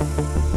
you